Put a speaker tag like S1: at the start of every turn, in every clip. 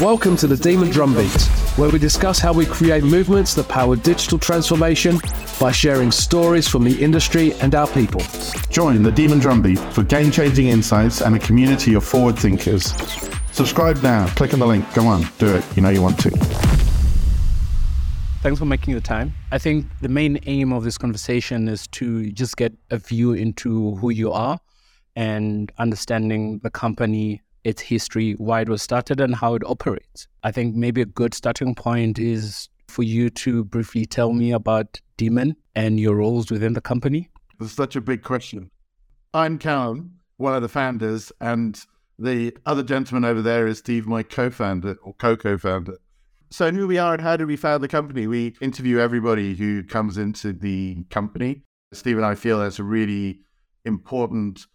S1: Welcome to the Daemon Drumbeat, where we discuss how we create movements that power digital transformation by sharing stories from the industry and our people.
S2: Join the Daemon Drumbeat for game changing insights and a community of forward thinkers. Subscribe now, click on the link, go on, do it. You know you want to.
S3: Thanks for making the time. I think the main aim of this conversation is to just get a view into who you are and understanding the company its history, why it was started, and how it operates. I think maybe a good starting point is for you to briefly tell me about Daemon and your roles within the company.
S2: It's such a big question. I'm Calum, one of the founders, and the other gentleman over there is Steve, my co founder or co co founder. So, who we are and how did we found the company? We interview everybody who comes into the company. Steve and I feel that's a really important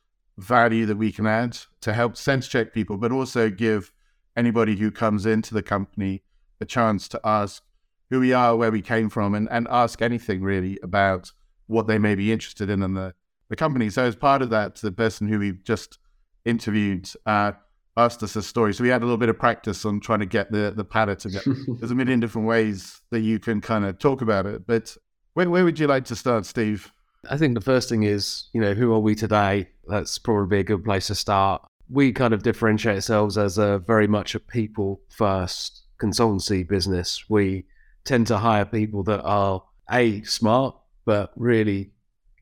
S2: value that we can add to help sense check people, but also give anybody who comes into the company a chance to ask who we are, where we came from, and, and ask anything really about what they may be interested in in the, the company. So, as part of that, the person who we've just interviewed uh, asked us a story. So, we had a little bit of practice on trying to get the, the patter to get. There's a million different ways that you can kind of talk about it. But where, where would you like to start, Steve?
S4: I think the first thing is, you know, who are we today? That's probably a good place to start. We kind of differentiate ourselves as a very much a people first consultancy business. We tend to hire people that are a smart but really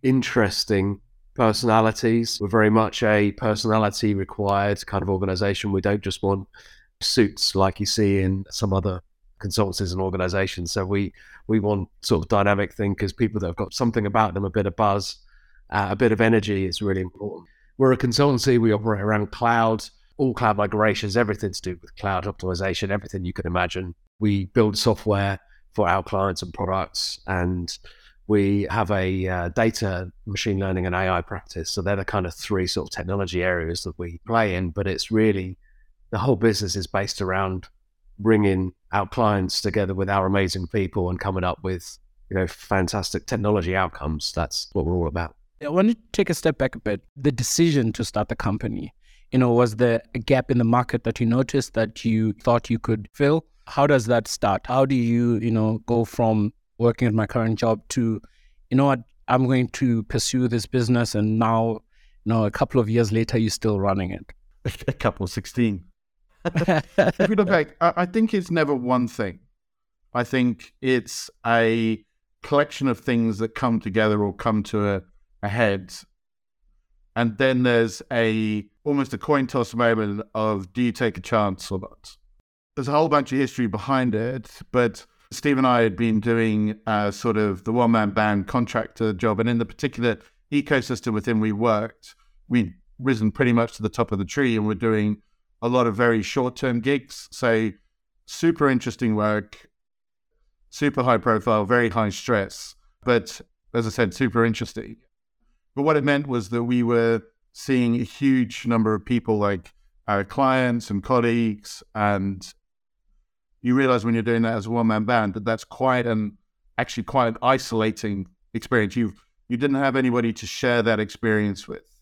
S4: interesting personalities. We're very much a personality required kind of organization. We don't just want suits like you see in some other consultancies and organizations. So we we want sort of dynamic thinkers, people that have got something about them, a bit of buzz, uh, a bit of energy is really important. We're a consultancy. We operate around cloud, all cloud migrations, everything to do with cloud optimization, everything you can imagine. We build software for our clients and products, and we have a uh, data, machine learning, and AI practice. So they're the kind of three sort of technology areas that we play in. But it's really the whole business is based around bringing our clients together with our amazing people and coming up with you know fantastic technology outcomes. That's what we're all about.
S3: I want to take a step back a bit. The decision to start the company, you know, was there a gap in the market that you noticed that you thought you could fill? How does that start? How do you, you know, go from working at my current job to, you know what, I'm going to pursue this business and now, you know, a couple of years later, you're still running it?
S2: A couple, 16 if you look back, I think it's never one thing. I think it's a collection of things that come together or come to a, a head. And then there's a almost a coin toss moment of do you take a chance or not? There's a whole bunch of history behind it, but Steve and I had been doing uh, sort of the one man band contractor job. And in the particular ecosystem within we worked, we'd risen pretty much to the top of the tree and we're doing a lot of very short term gigs. So, super interesting work, super high profile, very high stress, but as I said, super interesting. But what it meant was that we were seeing a huge number of people like our clients and colleagues. And you realize when you're doing that as a one man band that that's quite an actually quite an isolating experience. You you didn't have anybody to share that experience with.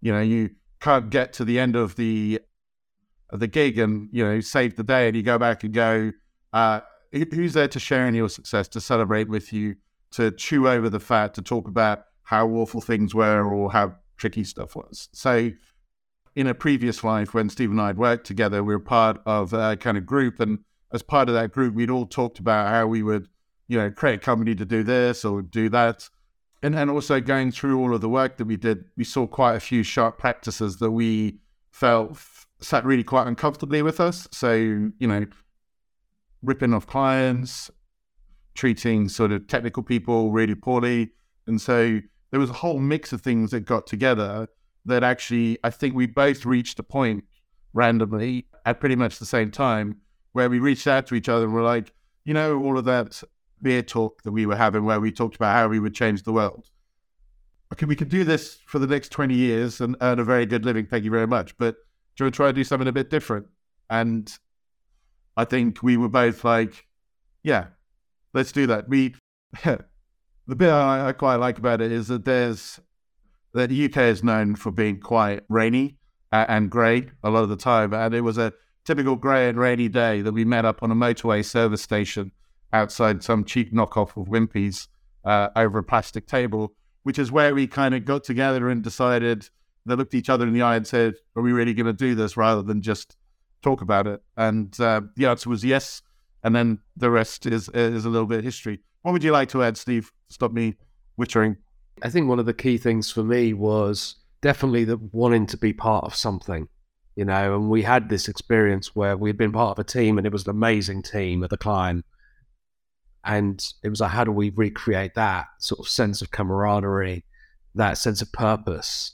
S2: You know, you can't get to the end of the the gig and you know save the day, and you go back and go, uh, who's there to share in your success, to celebrate with you, to chew over the fat, to talk about how awful things were or how tricky stuff was. So, in a previous life, when Steve and I had worked together, we were part of a kind of group, and as part of that group, we'd all talked about how we would, you know, create a company to do this or do that. And then also going through all of the work that we did, we saw quite a few sharp practices that we felt sat really quite uncomfortably with us. So, you know, ripping off clients, treating sort of technical people really poorly. And so there was a whole mix of things that got together that actually I think we both reached a point randomly at pretty much the same time where we reached out to each other and were like, you know, all of that beer talk that we were having where we talked about how we would change the world. Okay, we can do this for the next 20 years and earn a very good living. Thank you very much. But do you want to try to do something a bit different? And I think we were both like, yeah, let's do that. We, the bit I, I quite like about it is that there's, that the UK is known for being quite rainy and grey a lot of the time. And it was a typical grey and rainy day that we met up on a motorway service station outside some cheap knockoff of Wimpy's uh, over a plastic table, which is where we kind of got together and decided they looked each other in the eye and said, "Are we really going to do this?" rather than just talk about it. And uh, the answer was yes. And then the rest is is a little bit of history. What would you like to add, Steve? Stop me wittering.
S4: I think one of the key things for me was definitely the wanting to be part of something, you know. And we had this experience where we'd been part of a team, and it was an amazing team at the client. And it was like, how do we recreate that sort of sense of camaraderie, that sense of purpose?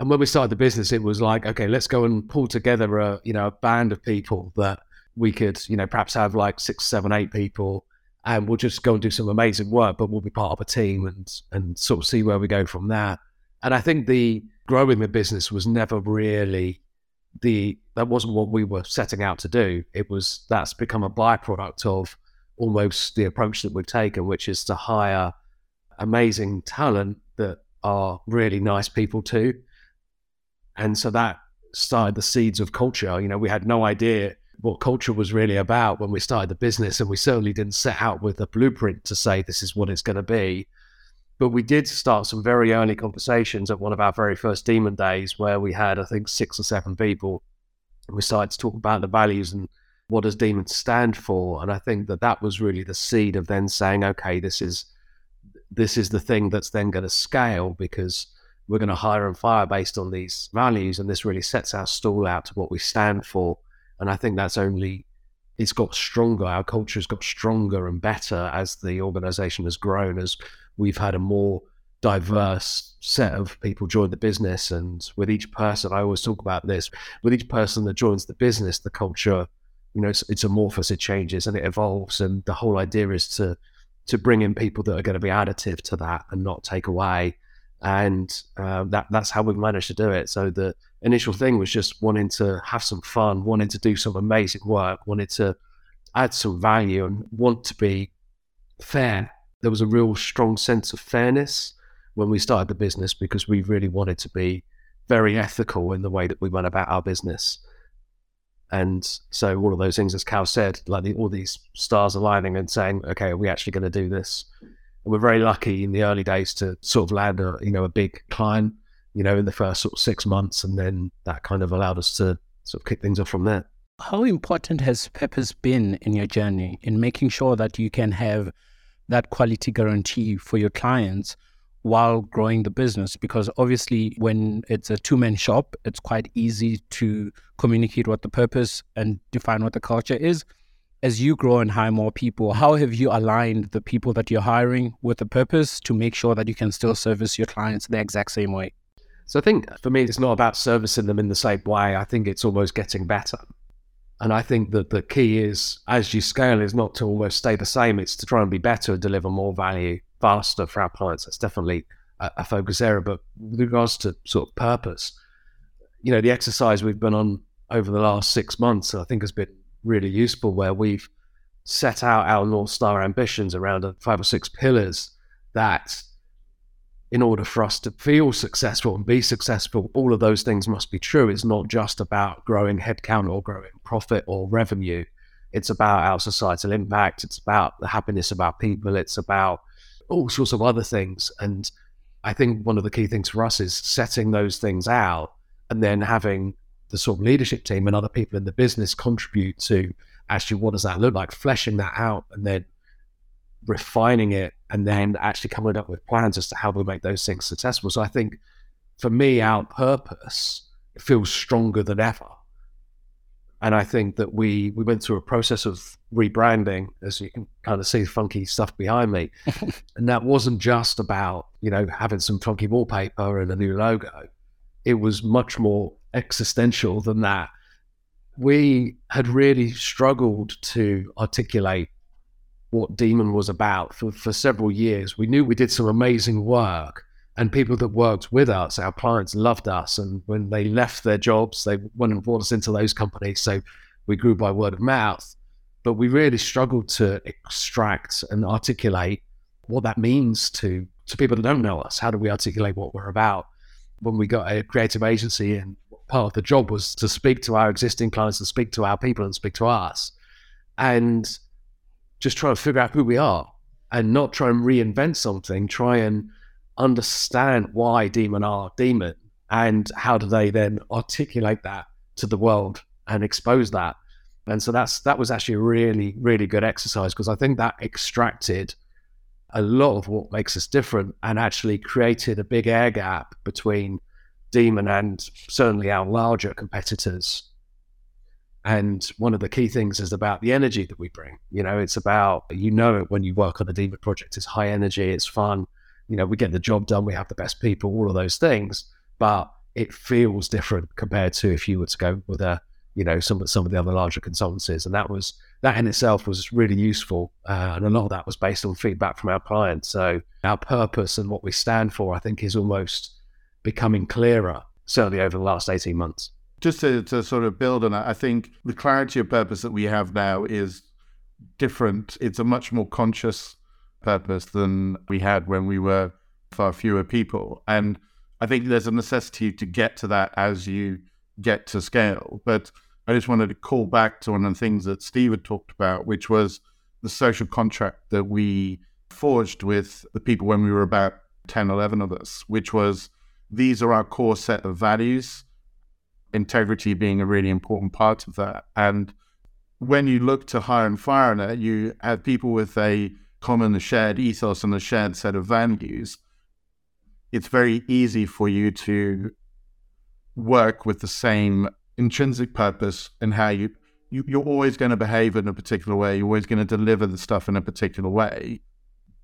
S4: And when we started the business, it was like, okay, let's go and pull together a you know a band of people that we could you know perhaps have like six, seven, eight people, and we'll just go and do some amazing work, but we'll be part of a team and and sort of see where we go from there. And I think the growing the business was never really the that wasn't what we were setting out to do. It was that's become a byproduct of almost the approach that we've taken, which is to hire amazing talent that are really nice people too and so that started the seeds of culture. You know, we had no idea what culture was really about when we started the business, and we certainly didn't set out with a blueprint to say this is what it's going to be. But we did start some very early conversations at one of our very first Daemon days where we had, I think, six or seven people. And we started to talk about the values and what does Daemon stand for. And I think that that was really the seed of then saying, okay, this is this is the thing that's then going to scale because we're going to hire and fire based on these values. And this really sets our stall out to what we stand for. And I think that's only, it's got stronger. Our culture has got stronger and better as the organization has grown, as we've had a more diverse set of people join the business. And with each person, I always talk about this, with each person that joins the business, the culture, you know, it's, it's amorphous, it changes and it evolves. And the whole idea is to, to bring in people that are going to be additive to that and not take away and uh, that that's how we've managed to do it. So the initial thing was just wanting to have some fun, wanting to do some amazing work, wanted to add some value, and want to be fair. There was a real strong sense of fairness when we started the business because we really wanted to be very ethical in the way that we went about our business. And so all of those things, as Cal said, like the, all these stars aligning and saying, okay, are we actually going to do this? we're very lucky in the early days to sort of land a you know a big client, you know, in the first sort of six months, and then that kind of allowed us to sort of kick things off from there.
S3: How important has purpose been in your journey in making sure that you can have that quality guarantee for your clients while growing the business? Because obviously, when it's a two man shop, it's quite easy to communicate what the purpose and define what the culture is as you grow and hire more people, how have you aligned the people that you're hiring with the purpose to make sure that you can still service your clients the exact same way?
S4: So I think for me, it's not about servicing them in the same way. I think it's almost getting better. And I think that the key is, as you scale, is not to almost stay the same. It's to try and be better and deliver more value faster for our clients. That's definitely a, a focus area. But with regards to sort of purpose, you know, the exercise we've been on over the last six months, I think has been really useful where we've set out our North Star ambitions around five or six pillars that in order for us to feel successful and be successful, all of those things must be true. It's not just about growing headcount or growing profit or revenue. It's about our societal impact. It's about the happiness of our people. It's about all sorts of other things. And I think one of the key things for us is setting those things out and then having the sort of leadership team and other people in the business contribute to actually what does that look like, fleshing that out and then refining it and then actually coming up with plans as to how we make those things successful. So I think for me, our purpose feels stronger than ever. And I think that we we went through a process of rebranding, as you can kind of see the funky stuff behind me. and that wasn't just about, you know, having some funky wallpaper and a new logo. It was much more existential than that. We had really struggled to articulate what Daemon was about for, for several years. We knew we did some amazing work, and people that worked with us, our clients loved us. And when they left their jobs, they went and brought us into those companies. So we grew by word of mouth. But we really struggled to extract and articulate what that means to, to people that don't know us. How do we articulate what we're about? When we got a creative agency and part of the job was to speak to our existing clients and speak to our people and speak to us and just try and figure out who we are and not try and reinvent something, try and understand why Daemon are Daemon and how do they then articulate that to the world and expose that. And so that's that was actually a really, really good exercise because I think that extracted a lot of what makes us different and actually created a big air gap between Daemon and certainly our larger competitors. And one of the key things is about the energy that we bring. You know, it's about, you know, it when you work on the Daemon project, it's high energy, it's fun. You know, we get the job done, we have the best people, all of those things. But it feels different compared to if you were to go with a, you know, some, some of the other larger consultancies. And that was, that in itself was really useful. Uh, and a lot of that was based on feedback from our clients. So our purpose and what we stand for, I think, is almost becoming clearer, certainly over the last 18 months.
S2: Just to, to sort of build on that, I think the clarity of purpose that we have now is different. It's a much more conscious purpose than we had when we were far fewer people. And I think there's a necessity to get to that as you get to scale. But I just wanted to call back to one of the things that Steve had talked about, which was the social contract that we forged with the people when we were about 10, 11 of us, which was these are our core set of values, integrity being a really important part of that. And when you look to hire and fire it, you have people with a common shared ethos and a shared set of values. It's very easy for you to work with the same intrinsic purpose and how you, you you're always going to behave in a particular way. You're always going to deliver the stuff in a particular way.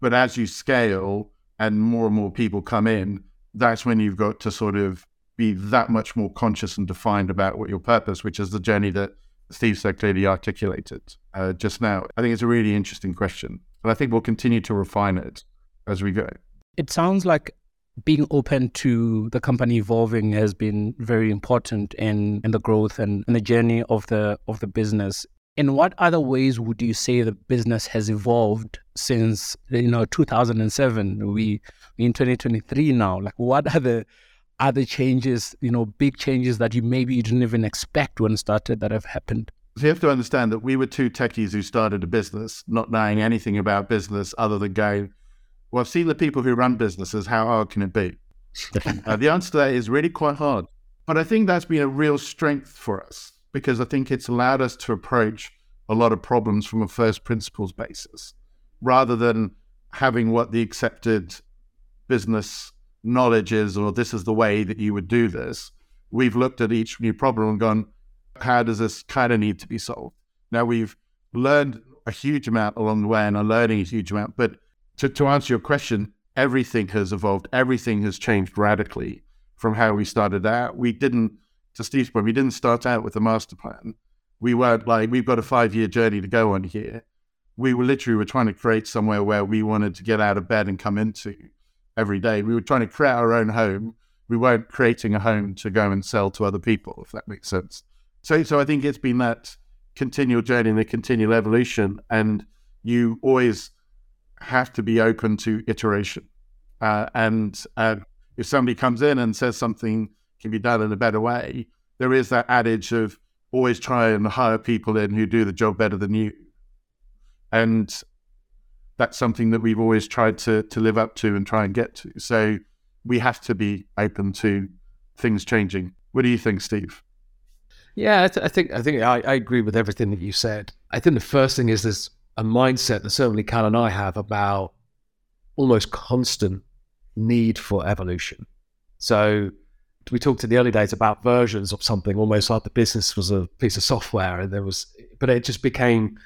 S2: But as you scale and more and more people come in, that's when you've got to sort of be that much more conscious and defined about what your purpose, which is the journey that Steve so clearly articulated uh, just now. I think it's a really interesting question. And I think we'll continue to refine it as we go.
S3: It sounds like being open to the company evolving has been very important in, in the growth and, the journey of the of the business. In what other ways would you say the business has evolved since you know 2007? We in 2023 now. Like, what are the other changes? You know, big changes that you maybe you didn't even expect when started that have happened.
S2: So you have to understand that we were two techies who started a business, not knowing anything about business other than going, well, I've seen the people who run businesses. How hard can it be? uh, the answer to that is really quite hard. But I think that's been a real strength for us because I think it's allowed us to approach a lot of problems from a first principles basis rather than having what the accepted business knowledge is or this is the way that you would do this. We've looked at each new problem and gone, how does this kind of need to be solved? Now we've learned a huge amount along the way and are learning a huge amount. But to, to answer your question, everything has evolved, everything has changed radically from how we started out. We didn't, to Steve's point, we didn't start out with a master plan. We weren't like, we've got a five year journey to go on here. We were literally were trying to create somewhere where we wanted to get out of bed and come into every day. We were trying to create our own home. We weren't creating a home to go and sell to other people, if that makes sense. So, so I think it's been that continual journey and the continual evolution, and you always have to be open to iteration. Uh, and uh, if somebody comes in and says something can be done in a better way, there is that adage of always try and hire people in who do the job better than you. And that's something that we've always tried to to live up to and try and get to. So we have to be open to things changing. What do you think, Steve?
S4: Yeah, I, th- I think I think I, I, agree with everything that you said. I think the first thing is there's a mindset that certainly Cal and I have about almost constant need for evolution. So we talked in the early days about versions of something, almost like the business was a piece of software, and there was, but it just became,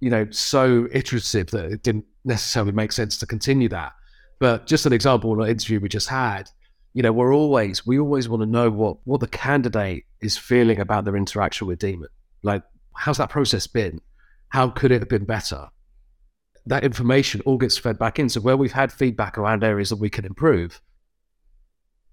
S4: you know, so iterative that it didn't necessarily make sense to continue that. But just an example, in an interview we just had, you know, we're always we always want to know what what the candidate is feeling about their interaction with Daemon. Like, how's that process been? How could it have been better? That information all gets fed back in. So where we've had feedback around areas that we can improve,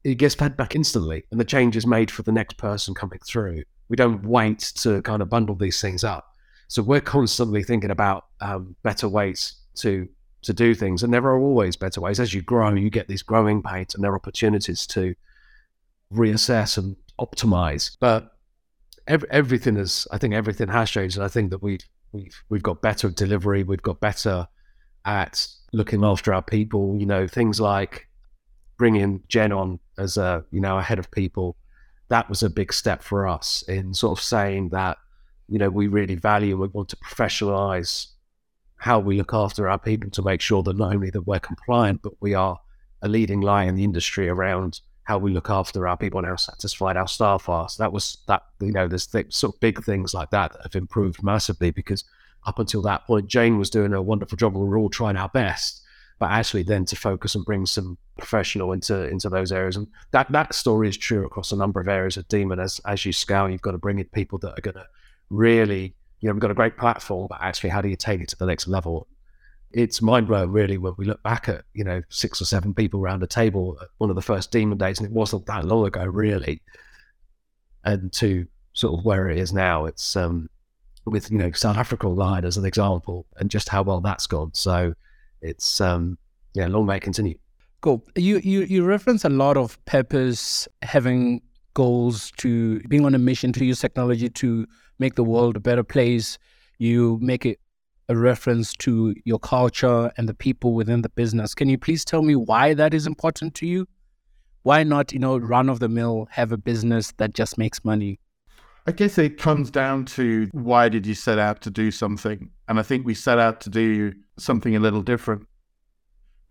S4: it gets fed back instantly, and the change is made for the next person coming through. We don't wait to kind of bundle these things up. So we're constantly thinking about um, better ways to to do things. And there are always better ways. As you grow, you get these growing pains and there are opportunities to reassess and optimize. But every, everything is, I think everything has changed. And I think that we've, we've, we've got better at delivery. We've got better at looking after our people, you know, things like bringing Jen on as a, you know, a head of people. That was a big step for us in sort of saying that, you know, we really value and we want to professionalize how we look after our people to make sure that not only that we're compliant, but we are a leading light in the industry around how we look after our people and how satisfied our staff are. So that was that, you know, there's th- sort of big things like that that have improved massively because up until that point, Jane was doing a wonderful job and we were all trying our best. But actually then to focus and bring some professional into into those areas. And that that story is true across a number of areas of Daemon. As as you scale, you've got to bring in people that are gonna really, you know, we've got a great platform, but actually how do you take it to the next level? It's mind blowing really when we look back at you know six or seven people around a table at one of the first Daemon days and it wasn't that long ago really. And to sort of where it is now it's um with you know south africa line as an example and just how well that's gone. So it's um yeah long may it continue.
S3: Cool. You you you reference a lot of purpose having goals to being on a mission to use technology to make the world a better place. You make it a reference to your culture and the people within the business. Can you please tell me why that is important to you? Why not, you know, run of the mill, have a business that just makes money?
S2: I guess it comes down to why did you set out to do something? And I think we set out to do something a little different.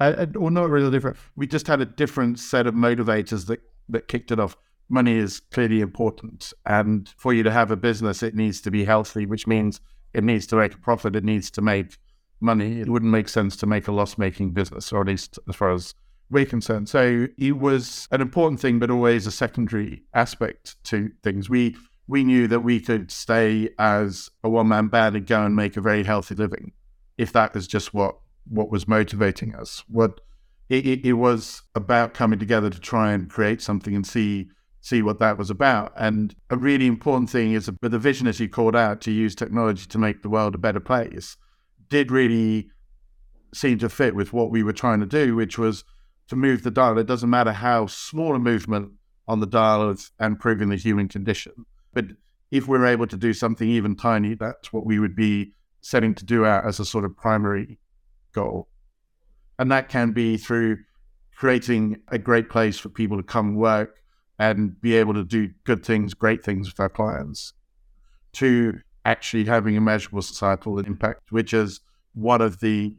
S2: Or not really different. We just had a different set of motivators that, that kicked it off. Money is clearly important. And for you to have a business, it needs to be healthy, which means it needs to make a profit, it needs to make money. It wouldn't make sense to make a loss making business, or at least as far as we're concerned. So it was an important thing, but always a secondary aspect to things. We we knew that we could stay as a one man band and go and make a very healthy living if that was just what what was motivating us. What it, it, it was about coming together to try and create something and see see what that was about. And a really important thing is that the vision, as you called out, to use technology to make the world a better place, did really seem to fit with what we were trying to do, which was to move the dial. It doesn't matter how small a movement on the dial of improving the human condition, but if we're able to do something even tiny, that's what we would be setting to do out as a sort of primary goal. And that can be through creating a great place for people to come work and be able to do good things, great things with our clients, to actually having a measurable societal impact, which is one of the,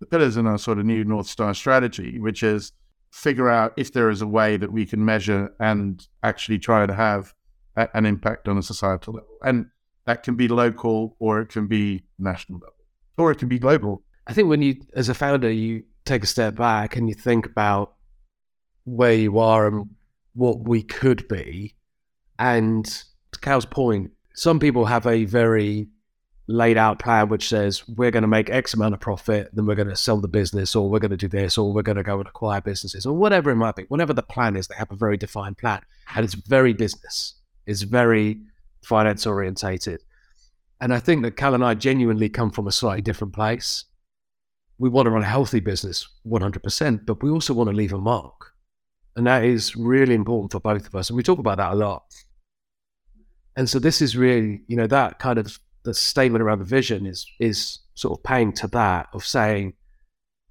S2: the pillars in our sort of new North Star strategy, which is figure out if there is a way that we can measure and actually try to have a, an impact on a societal level. And that can be local or it can be national level or it can be global.
S4: I think when you, as a founder, you take a step back and you think about where you are and what we could be. And to Cal's point, some people have a very laid out plan which says we're going to make X amount of profit, then we're going to sell the business, or we're going to do this, or we're going to go and acquire businesses, or whatever it might be. Whatever the plan is, they have a very defined plan, and it's very business. It's very finance orientated. And I think that Cal and I genuinely come from a slightly different place. We want to run a healthy business 100%, but we also want to leave a mark. And that is really important for both of us. And we talk about that a lot. And so this is really, you know, that kind of the statement around the vision is is sort of paying to that of saying,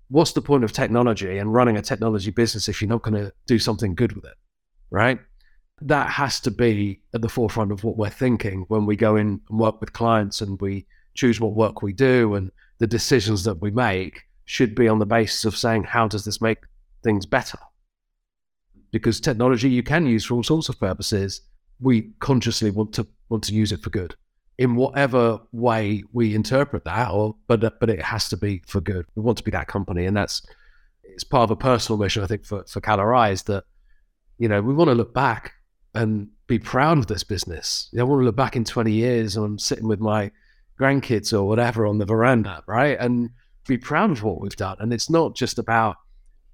S4: what's the point of technology and running a technology business if you're not going to do something good with it? Right? That has to be at the forefront of what we're thinking when we go in and work with clients and we choose what work we do and the decisions that we make should be on the basis of saying, how does this make things better? Because technology you can use for all sorts of purposes. We consciously want to want to use it for good in whatever way we interpret that, or but but it has to be for good. We want to be that company, and that's it's part of a personal mission. I think for for Calorai is that you know we want to look back and be proud of this business. I want to look back in twenty years and I'm sitting with my grandkids or whatever on the veranda, right, and be proud of what we've done. And it's not just about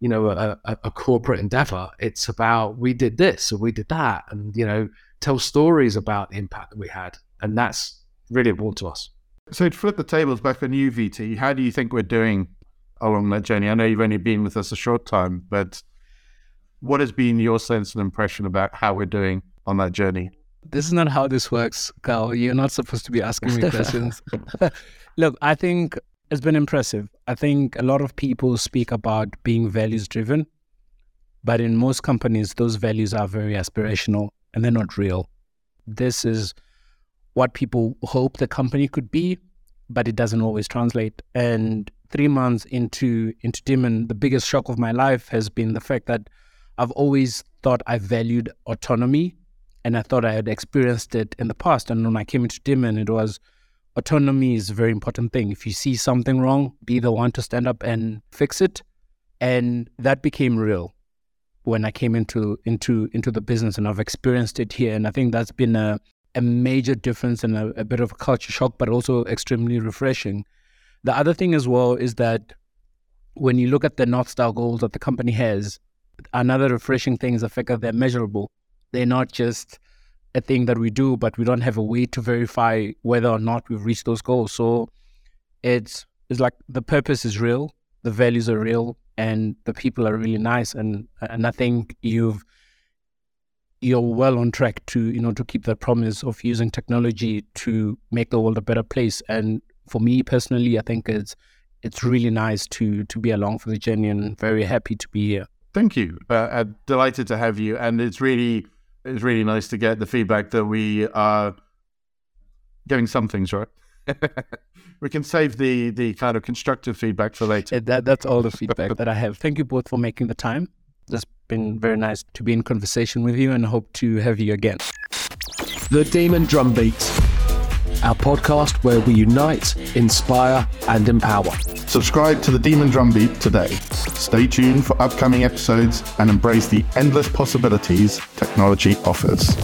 S4: you know, a, a, corporate endeavor. It's about we did this or we did that, and you know, tell stories about the impact that we had, and that's really important to us.
S2: So to flip the tables back on you, VT, how do you think we're doing along that journey? I know you've only been with us a short time, but what has been your sense and impression about how we're doing on that journey?
S3: This is not how this works, Carl. You're not supposed to be asking me questions. Look, I think it's been impressive. I think a lot of people speak about being values driven, but in most companies, those values are very aspirational and they're not real. This is what people hope the company could be, but it doesn't always translate. And three months into into Daemon, the biggest shock of my life has been the fact that I've always thought I valued autonomy and I thought I had experienced it in the past. And when I came into Daemon, it was autonomy is a very important thing. If you see something wrong, be the one to stand up and fix it. And that became real when I came into into into the business and I've experienced it here. And I think that's been a, a major difference and a, a bit of a culture shock, but also extremely refreshing. The other thing as well is that when you look at the North Star goals that the company has, another refreshing thing is the fact that they're measurable. They're not just a thing that we do, but we don't have a way to verify whether or not we've reached those goals. So it's it's like the purpose is real, the values are real, and the people are really nice. And and I think you've you're well on track to you know to keep that promise of using technology to make the world a better place. And for me personally, I think it's it's really nice to to be along for the journey and very happy to be here.
S2: Thank you. Uh, delighted to have you, and it's really it's really nice to get the feedback that we are getting some things right. we can save the the kind of constructive feedback for later.
S3: That, that's all the feedback that I have. Thank you both for making the time. It's been very nice to be in conversation with you and hope to have you again.
S1: The Daemon Drumbeat, our podcast where we unite, inspire, and empower.
S2: Subscribe to the Daemon Drumbeat today. Stay tuned for upcoming episodes and embrace the endless possibilities technology offers.